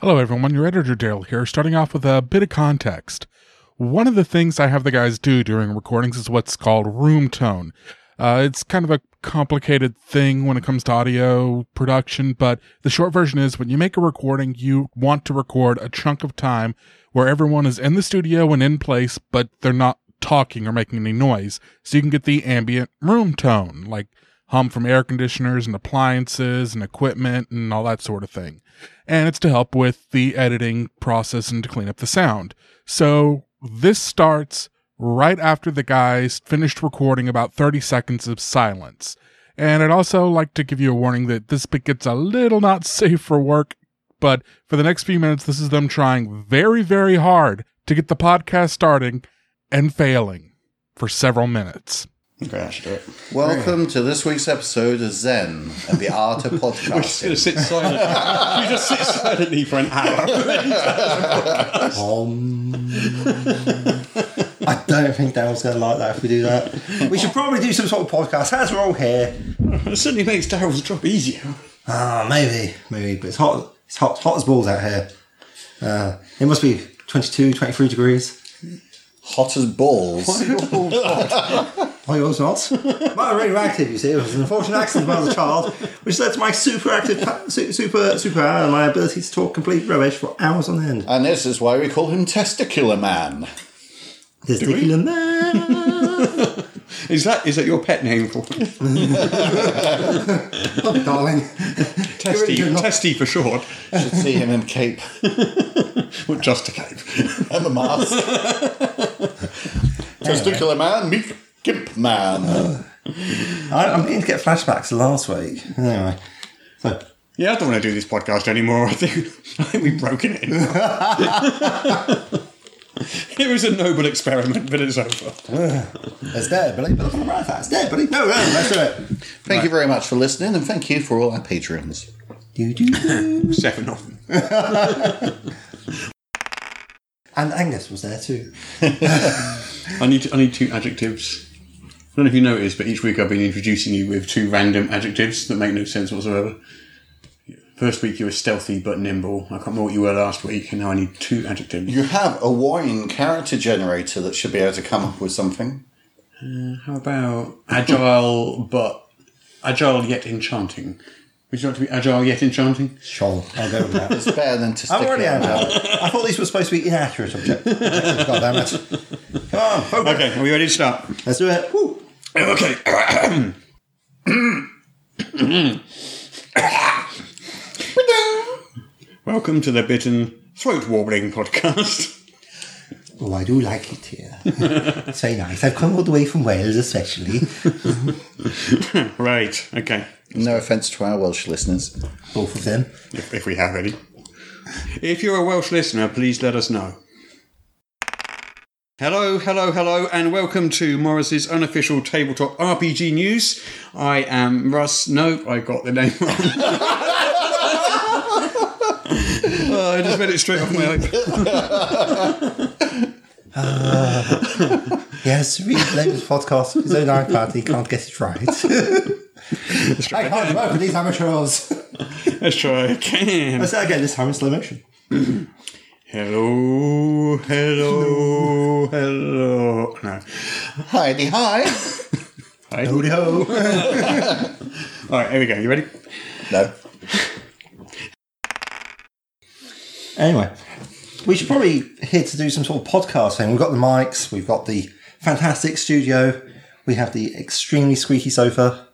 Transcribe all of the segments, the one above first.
Hello, everyone. Your editor, Daryl here, starting off with a bit of context. One of the things I have the guys do during recordings is what's called room tone. Uh, it's kind of a complicated thing when it comes to audio production, but the short version is when you make a recording, you want to record a chunk of time where everyone is in the studio and in place, but they're not talking or making any noise. So you can get the ambient room tone, like hum from air conditioners and appliances and equipment and all that sort of thing. And it's to help with the editing process and to clean up the sound. So this starts right after the guys finished recording about 30 seconds of silence. And I'd also like to give you a warning that this bit gets a little not safe for work, but for the next few minutes, this is them trying very, very hard to get the podcast starting and failing for several minutes. Okay, I should do it. Welcome to this week's episode of Zen and the Art of Podcasting. We're just going to sit silent. we just sit silently for an hour. Um, I don't think Daryl's going to like that if we do that. We should probably do some sort of podcast as we're all here. it certainly makes Daryl's job easier. Ah, maybe, maybe, but it's hot. It's hot, hot as balls out here. Uh, it must be 22, 23 degrees. Hot as balls. Oh, yours not? Mine are radioactive, you see. It was an unfortunate accident when I was a child, which led to my super active, pa- super, superpower and my ability to talk complete rubbish for hours on end. and this is why we call him Testicular Man. Testicular man. Is that is that your pet name for him? Oh, darling. Testy, not- Testy for short. Should see him in cape Well, just a cape. and a mask. Testicular Man, meet Gimp Man. I, I'm beginning to get flashbacks to last week. Anyway. So, Yeah, I don't want to do this podcast anymore. I think I think we've broken it. it was a noble experiment, but it's over. Uh, it's there, Billy. But look right It's there, Billy. No, no, let's do it. Thank you very much for listening and thank you for all our patrons. Do, do, do. Seven of them. and Angus was there too. I need I need two adjectives. I don't know if you noticed, but each week I've been introducing you with two random adjectives that make no sense whatsoever. First week you were stealthy but nimble. I can't remember what you were last week, and now I need two adjectives. You have a wine character generator that should be able to come up with something. Uh, how about agile but agile yet enchanting? Would you like to be agile yet enchanting? Sure, I'll go with that. It's better than to. I'm already Testicular out Man. now. I thought these were supposed to be inaccurate object- objectives. God damn it. Come on, focus. Okay, are we ready to start? Let's do it. Woo. Okay. Welcome to the Bitten Throat Warbling Podcast. Oh, I do like it here. It's very nice. I've come all the way from Wales, especially. Right, okay. No offence to our Welsh listeners. Both of them. If, if we have any. If you're a Welsh listener, please let us know. Hello, hello, hello, and welcome to Morris's unofficial tabletop RPG news. I am Russ. No, I got the name wrong. oh, I just read it straight off my iPad. Yes, read Labour's podcast. His own iPad, he can't get it right. I can't with these amateurs. Let's try again. Let's say again, this time in slow motion. Hello, hello, hello. No. Heidi, hi. Hi. Howdy ho. All right, here we go. You ready? No. Anyway, we should probably here to do some sort of podcast thing. We've got the mics, we've got the fantastic studio, we have the extremely squeaky sofa,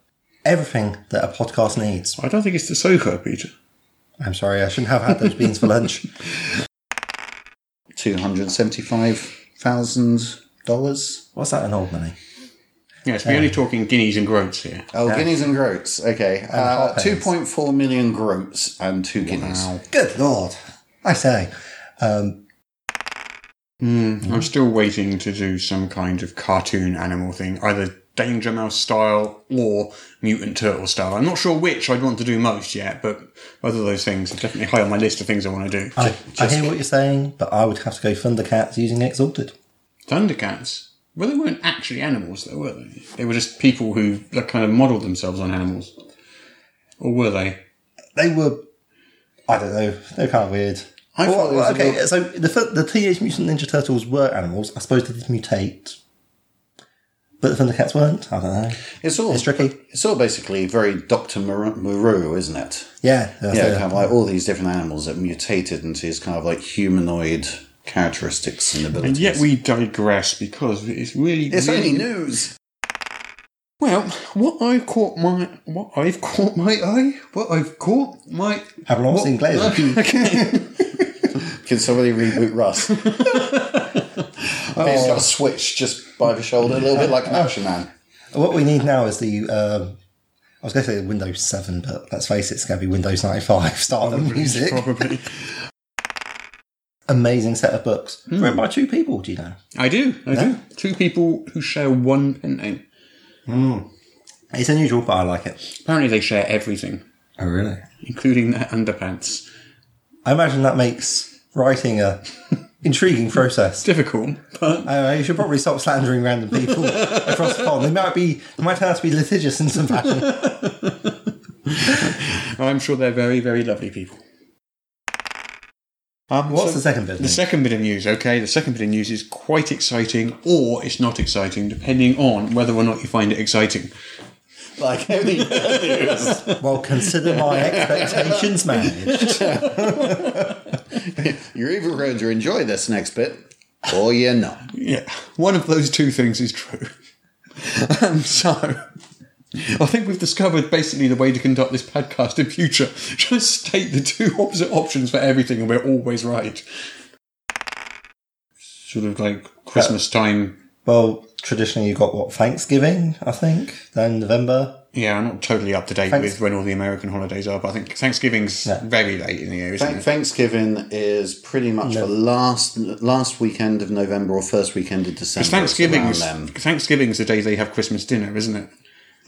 everything that a podcast needs. I don't think it's the sofa, Peter. I'm sorry, I shouldn't have had those beans for lunch. $275,000. What's that in old money? Yes, we're only talking guineas and groats here. Oh, guineas and groats. Okay. Uh, 2.4 million groats and two guineas. Good lord. I say. Um, I'm still waiting to do some kind of cartoon animal thing, either Danger Mouse style or Mutant Turtle style. I'm not sure which I'd want to do most yet, but both of those things are definitely high on my list of things I want to do. I, I hear what you're saying, but I would have to go Thundercats using Exalted. Thundercats. Well, they weren't actually animals, though, were they? They were just people who kind of modelled themselves on animals. Or were they? They were, I don't know, they're kind of weird. I Well, thought it was a okay, so the the Teenage Mutant Ninja Turtles were animals. I suppose they did mutate, but the Thundercats weren't. I don't know. it's all It's tricky. It's all basically very Doctor Moreau, Moreau, isn't it? Yeah, that's Yeah, kind of like all these different animals that mutated into these kind of like humanoid characteristics and abilities. And yet we digress because it's really. It's really only news. Well, what I've caught my what I've caught my eye, what I've caught my Hablamos what- inglés. Okay. Can somebody reboot Russ? He's got a switch just by the shoulder, a little bit like an Action Man. What we need now is the. Um, I was going to say Windows 7, but let's face it, it's going to be Windows 95 start of music. Probably. Amazing set of books. Written by two people, do you know? I do. I do. Two people who share one pen name. It's unusual, but I like it. Apparently, they share everything, Oh, really? including their underpants. I imagine that makes writing a intriguing process. Difficult, but I know, you should probably stop slandering random people across the pond. They might be, they might turn out to be litigious in some fashion. I'm sure they're very, very lovely people. Um, What's so the second bit? The second bit of news, okay, the second bit of news is quite exciting, or it's not exciting, depending on whether or not you find it exciting. Like only news. Well, consider my expectations managed. You're either going to enjoy this next bit, or you're not. Yeah, one of those two things is true. and um, so, I think we've discovered basically the way to conduct this podcast in future. Just state the two opposite options for everything, and we're always right. Sort of like Christmas time. Uh, well, traditionally you've got what Thanksgiving, I think, then November. Yeah, I'm not totally up to date Thanks- with when all the American holidays are, but I think Thanksgiving's Yeah. very late in the year, isn't Thank- it? Thanksgiving is pretty much the last last weekend of November or first weekend of December. Because Thanksgiving It's is around them. Thanksgiving's the day they have Christmas dinner, isn't it?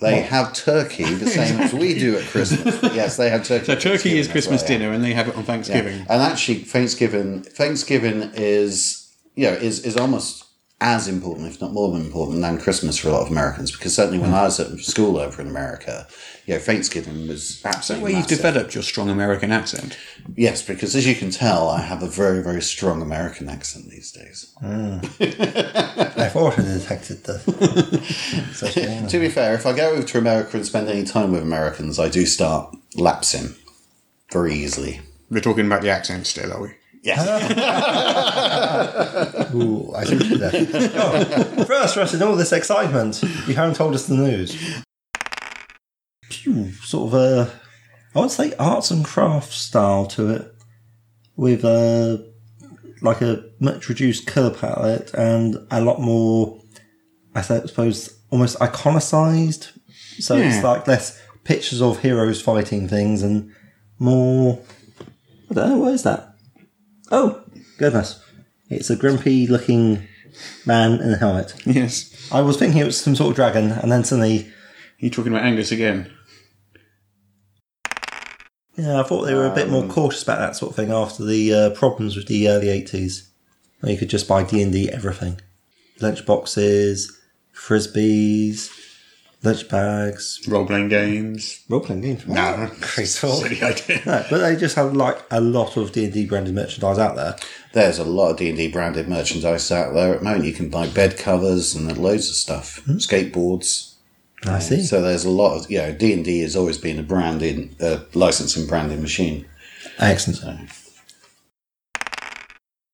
They have turkey the same as we do at Christmas. But yes, they have turkey. So at turkey is Thanksgiving, Christmas that's right, yeah. dinner, and they have it on Yeah. Thanksgiving. And actually, Thanksgiving Thanksgiving is you know is is almost as important, if not more than important, than Christmas for a lot of Americans. Because certainly when mm. I was at school over in America, you know, Thanksgiving was that absolutely where you've developed your strong American accent? Yes, because as you can tell, I have a very very strong American accent these days. I thought I detected the. To be fair, if I go over to America and spend any time with Americans, I do start lapsing very easily. We're talking about the accent still, are we? Yes. Ooh, I you did. Oh, first, Russ, in all this excitement, you haven't told us the news. Phew, sort of a, I would say, arts and crafts style to it, with a like a much reduced colour palette and a lot more, I suppose, almost iconicized. So Yeah. it's hmm. like less pictures of heroes fighting things and more. I don't know what is that. Oh goodness! It's a grumpy looking man in a helmet. Yes. I was thinking it was some sort of dragon, and then suddenly, You're talking about Angus again. yeah, I thought they were a bit more cautious about that sort of thing after the uh, problems with the early eighties, where you could just buy D and D everything, lunch boxes, frisbees, lunch bags, Role playing games. role playing games. No. graceful. Silly idea. No, but they just have like a lot of D and D branded merchandise out there. There's a lot of D and D branded merchandise out there at the moment. You can buy bed covers and loads of stuff, skateboards. I see. So there's a lot of you know D and D has always been a branding, uh, licensing branding machine. Excellent.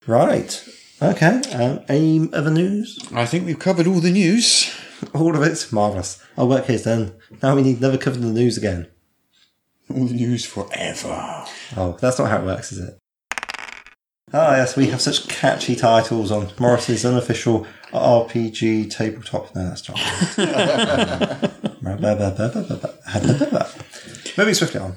Right. Okay. Um, any other news? I think we've covered all the news. All of it's marvellous. Our work here's done. Now we need never cover the news again. All the news forever. Oh, that's not how it works, is it? Ah, yes, we have such catchy titles on Morris's unofficial RPG tabletop. No, that's not. Moving swiftly on.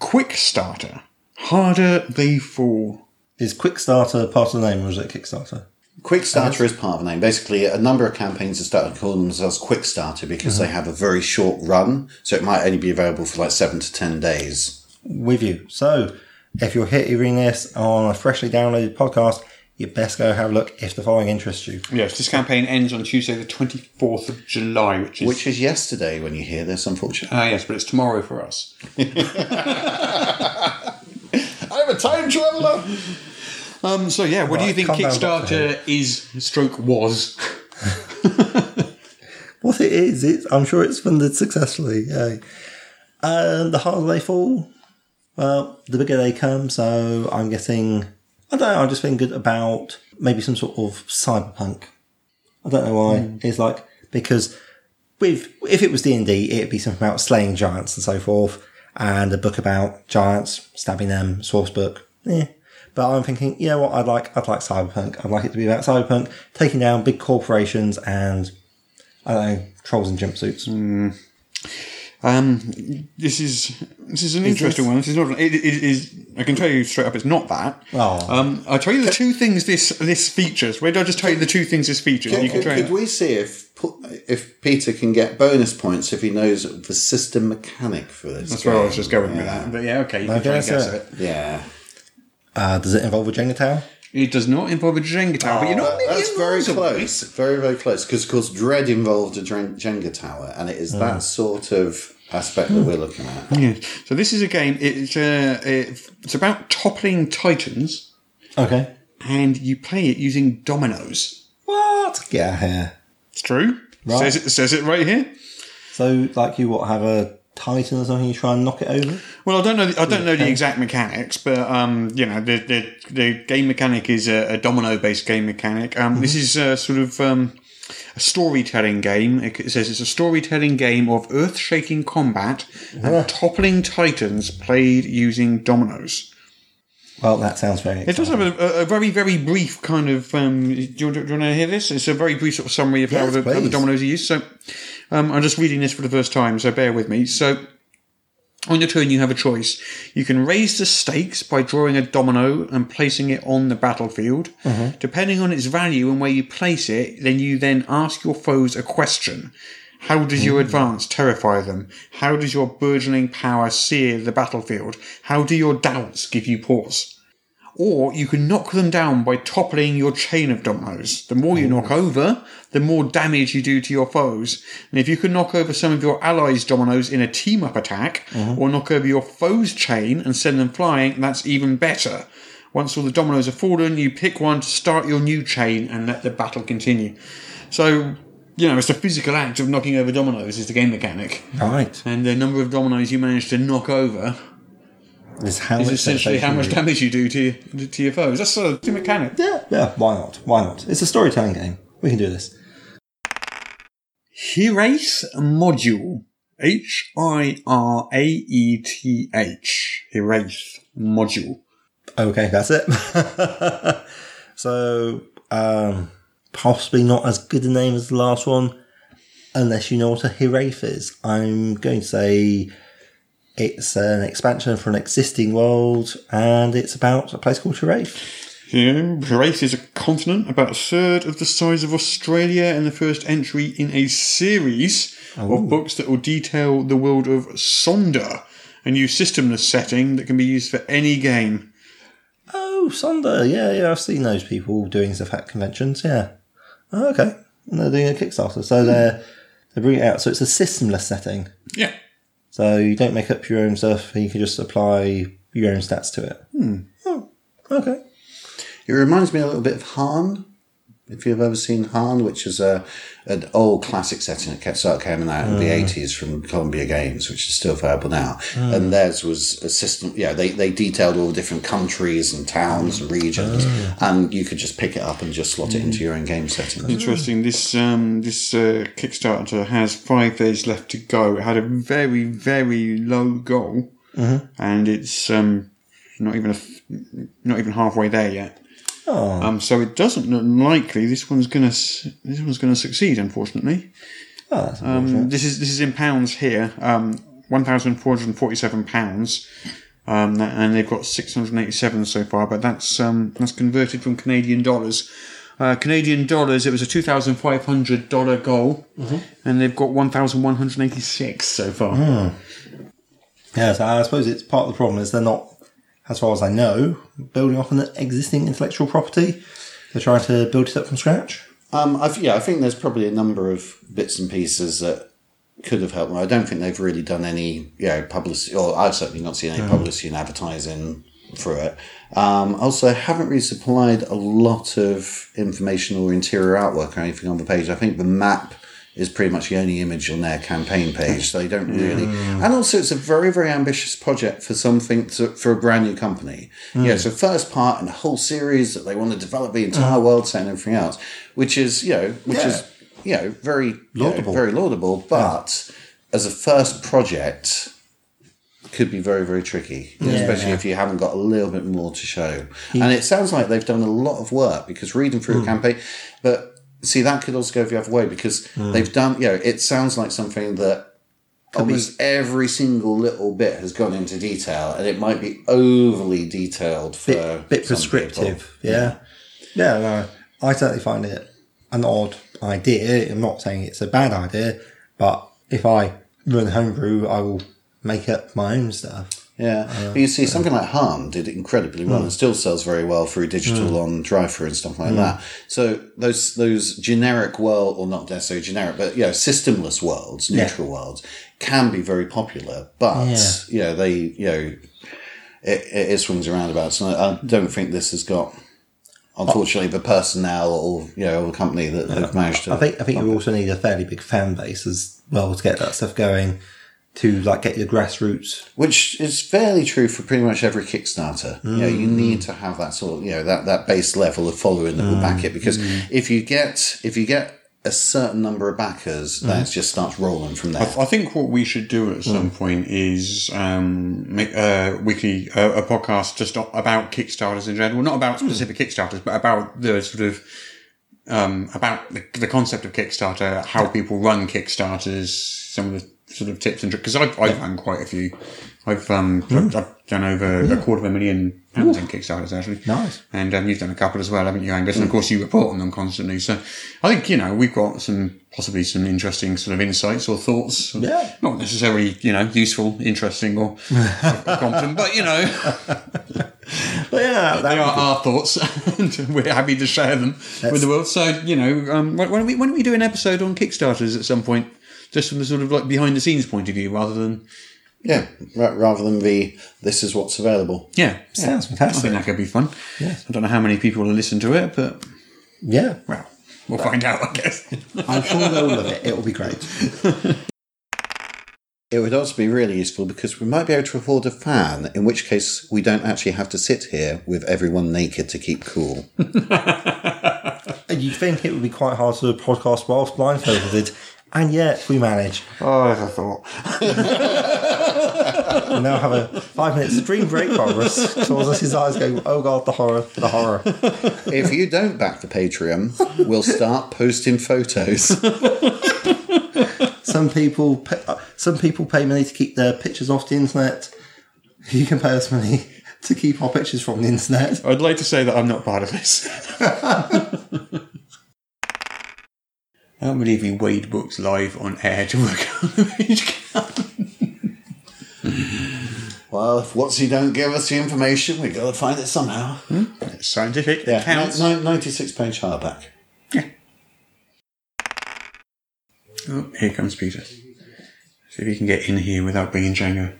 Quick starter. Harder they fall. Is Quickstarter part of the name or is it Kickstarter? Quickstarter is part of the name. Basically, a number of campaigns have started calling themselves Quickstarter because they have a very short run, so it might only be available for like seven to ten days. With you. So, if you're hearing this on a freshly downloaded podcast, you best go have a look if the following interests you. Yes, this campaign ends on Tuesday, the 24th of July, which is. Which is yesterday when you hear this, unfortunately. Ah, yes, but it's tomorrow for us. I'm a time traveller. Um, so yeah, what do you think Kickstarter is? Stroke was. What it is, it's, I'm sure it's funded successfully. Yeah. And the harder they fall, well, the bigger they come. So I'm getting, I don't know, I'm just thinking about maybe some sort of cyberpunk. I don't know why. It's like, because with, if it was D&D, it'd be something about slaying giants and so forth, and a book about giants, stabbing them, source book. Yeah. But I'm thinking, you know what, I'd like, I'd like cyberpunk. I'd like it to be about cyberpunk, taking down big corporations and I don't know, trolls in jumpsuits. Um, this is this is an interesting this- one. This is not. It, it is. I can tell you straight up, it's not that. Oh. Um, I'll tell you the two things this this features. Where did I just tell you the two things this features? Could, you can could, try. could we see if if Peter can get bonus points if he knows the system mechanic for this? That's where I was just going with that. But yeah, okay, you Okay, can try and guess it. it. Yeah, Uh, does it involve a Jenga tower? It does not involve a Jenga tower, but you know not. a million Oh, that's very close. Very very close. Because of course, Dread involved a Jenga tower, and it is Mm. that sort of aspect that we're looking at. Yeah. So this is a game. It's uh, it's about toppling titans, Okay. and you play it using dominoes. What? Get out of here. It's true. Right. Says it says it right here. So, like, you what have a titan or something? You try and knock it over? Well, I don't know. The, I don't know the exact mechanics, but um, you know, the the, the game mechanic is a, a domino-based game mechanic. Um, This is a sort of um, a storytelling game. It says it's a storytelling game of earth-shaking combat and toppling titans played using dominoes. Well, that sounds very. It does have a, a, very, very brief kind of. Um, do, you, do you want to hear this? It's a very brief sort of summary of how, the, how the dominoes are used. So, um, I'm just reading this for the first time, so bear with me. So, on your turn, you have a choice. You can raise the stakes by drawing a domino and placing it on the battlefield. Depending on its value and where you place it, then you then ask your foes a question. How does your advance terrify them? How does your burgeoning power sear the battlefield? How do your doubts give you pause? Or you can knock them down by toppling your chain of dominoes. The more you oh. knock over, the more damage you do to your foes. And if you can knock over some of your allies' dominoes in a team up attack, uh-huh. or knock over your foe's chain and send them flying, that's even better. Once all the dominoes are fallen, you pick one to start your new chain and let the battle continue. So, you know, it's the physical act of knocking over dominoes is the game mechanic. Right. And the number of dominoes you manage to knock over Is how is much essentially how much damage you do to, to your foes. That's sort of the mechanic. Yeah, yeah. Why not? Why not? It's a storytelling game. We can do this. Hiraeth module. H I R A E T H. Hiraeth module. Okay, that's it. so, um, possibly not as good a name as the last one, unless you know what a Hiraeth is. I'm going to say it's an expansion for an existing world, and it's about a place called Hiraeth. Yeah, Hiraeth is a continent about a third of the size of Australia and the first entry in a series of books that will detail the world of Sonder, a new systemless setting that can be used for any game. Oh, Sonder. Yeah, yeah, I've seen those people doing stuff at conventions. Yeah. Oh, okay. And they're doing a Kickstarter, so they're they bring it out. So it's a systemless setting. Yeah. So you don't make up your own stuff. You can just apply your own stats to it. Hmm. Oh, okay. It reminds me a little bit of Hârn. If you've ever seen Hârn, which is a an old classic setting that kept started coming out in the eighties from Columbia Games, which is still available now. And theirs was a system. Yeah, they they detailed all the different countries and towns and regions, and you could just pick it up and just slot it into your own game setting. Interesting. This um, this uh, Kickstarter has five days left to go. It had a very very low goal, and it's um, not even a f- not even halfway there yet. Oh, Um, so it doesn't look likely this one's gonna this one's gonna succeed. Unfortunately, oh um, this is this is in pounds here. Um, one thousand four hundred forty-seven pounds. Um, and they've got 687 so far, but that's um, that's converted from Canadian dollars. Uh, Canadian dollars, it was a $2,500 goal, and they've got 1,186 so far. yeah, so I suppose it's part of the problem is they're not, as far as I know, building off an existing intellectual property. They're trying to build it up from scratch. Um, I've, yeah, I think there's probably a number of bits and pieces that could have helped them. I don't think they've really done any, you know, publicity, or I've certainly not seen any publicity and advertising through it. Um, also, I haven't really supplied a lot of information or interior artwork or anything on the page. I think the map is pretty much the only image on their campaign page, so they don't really. Mm. And also, it's a very, very ambitious project for something to, for a brand new company. Mm. Yeah, so first part in a whole series that they want to develop the entire mm. world set and everything else, which is you know, which Yeah. is you know very you know, Laudable. very laudable, but as a first project. Could be very, very tricky, especially if you haven't got a little bit more to show. And it sounds like they've done a lot of work because reading through a campaign, but see, that could also go the other way because mm. they've done, you know, it sounds like something that almost every single little bit has gone into detail and it might be overly detailed for bit, bit prescriptive. Yeah. yeah, no, I certainly find it an odd idea. I'm not saying it's a bad idea, but if I run homebrew, I will make up my own stuff. Yeah, uh, but you see, something like Hârn did incredibly well, hmm. and still sells very well through digital hmm. on Drive and stuff like hmm. that. So those those generic world, or not necessarily generic, but you know, systemless worlds, neutral worlds, can be very popular. But Yeah. you know, they you know, it, it, it swings around about. So I, I don't think this has got. Unfortunately, the personnel or you know the company that have uh, managed to. I think I think you also need a fairly big fan base as well to get that stuff going. To like get your grassroots. which is fairly true for pretty much every Kickstarter. You know, you mm. need to have that sort of you know that that base level of following that will back it. Because mm. Mm. if you get if you get a certain number of backers, then it just starts rolling from there. I think what we should do at some point is um, make uh, a weekly uh, a podcast just about Kickstarters in general, not about specific Kickstarters, but about the sort of um, about the, the concept of Kickstarter, how people run Kickstarters, some of the sort of tips and tricks. Because I've, I've run quite a few. I've um, I've, I've done over a quarter of a million pounds in Kickstarters actually. Nice. And um, you've done a couple as well, haven't you, Angus? And of course, you report on them constantly. So I think, you know, we've got some possibly some interesting sort of insights or thoughts. Yeah. Not necessarily, you know, useful, interesting, or competent, but, you know, But yeah, they are our thoughts. and we're happy to share them with the world. So, you know, um, why, don't we, why don't we do an episode on Kickstarters at some point? Just from the sort of like behind the scenes point of view rather than, yeah, ra- rather than the this is what's available. yeah. sounds I think fantastic. that could be fun. Yeah. I don't know how many people will listen to it, but, Yeah, well, we'll find out, I guess. I'm sure they'll love it. It will be great. It would also be really useful because we might be able to afford a fan, in which case we don't actually have to sit here with everyone naked to keep cool. And You'd think it would be quite hard to do a podcast whilst blindfolded, and yet we manage. Oh, I thought. We now have a five minute stream break while Russ towards us his eyes going, oh god, the horror, the horror. if you don't back the Patreon, we'll start posting photos. Some people, pay, some people pay money to keep their pictures off the internet. You can pay us money to keep our pictures from the internet. I'd like to say that I'm not part of this. I don't believe we weighed books live on air to work on the page count. well, if Watsy don't give us the information, we've got to find it somehow. It's scientific. Yeah, It counts. ni- ni- 96 page hardback. Oh, here comes Peter. See if he can get in here without being Django.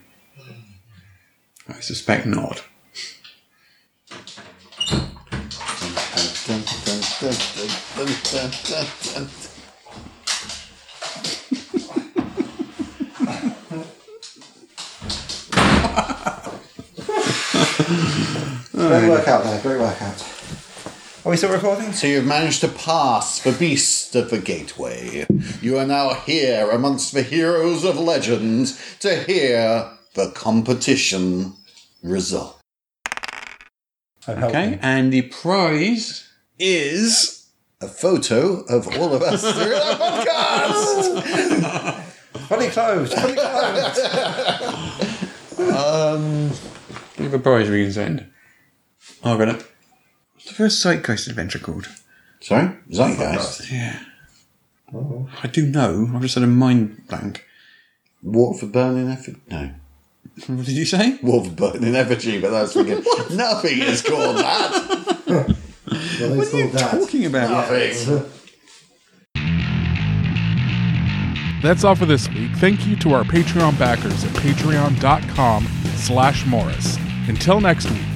I suspect not. Dun, dun, dun, dun, dun, dun, dun. Great workout there, great workout. Are we still recording? So you've managed to pass the beast of the gateway. You are now here amongst the heroes of legend to hear the competition result. I'm. Okay, and the prize is. A photo of all of us through the podcast. Funny clothes, funny clothes. We um, have a prize we can send. Oh, I got it. What's the first Zeitgeist adventure called? Sorry, Zeitgeist. Yeah. I do know. I've just had a mind blank. War for Burning Effigy. No. What did you say? War for Burning Effigy, but that's thinking nothing is called that. what are you Talking about Nothing. That's all for this week. Thank you to our Patreon backers at patreon.com slash Morris. Until next week.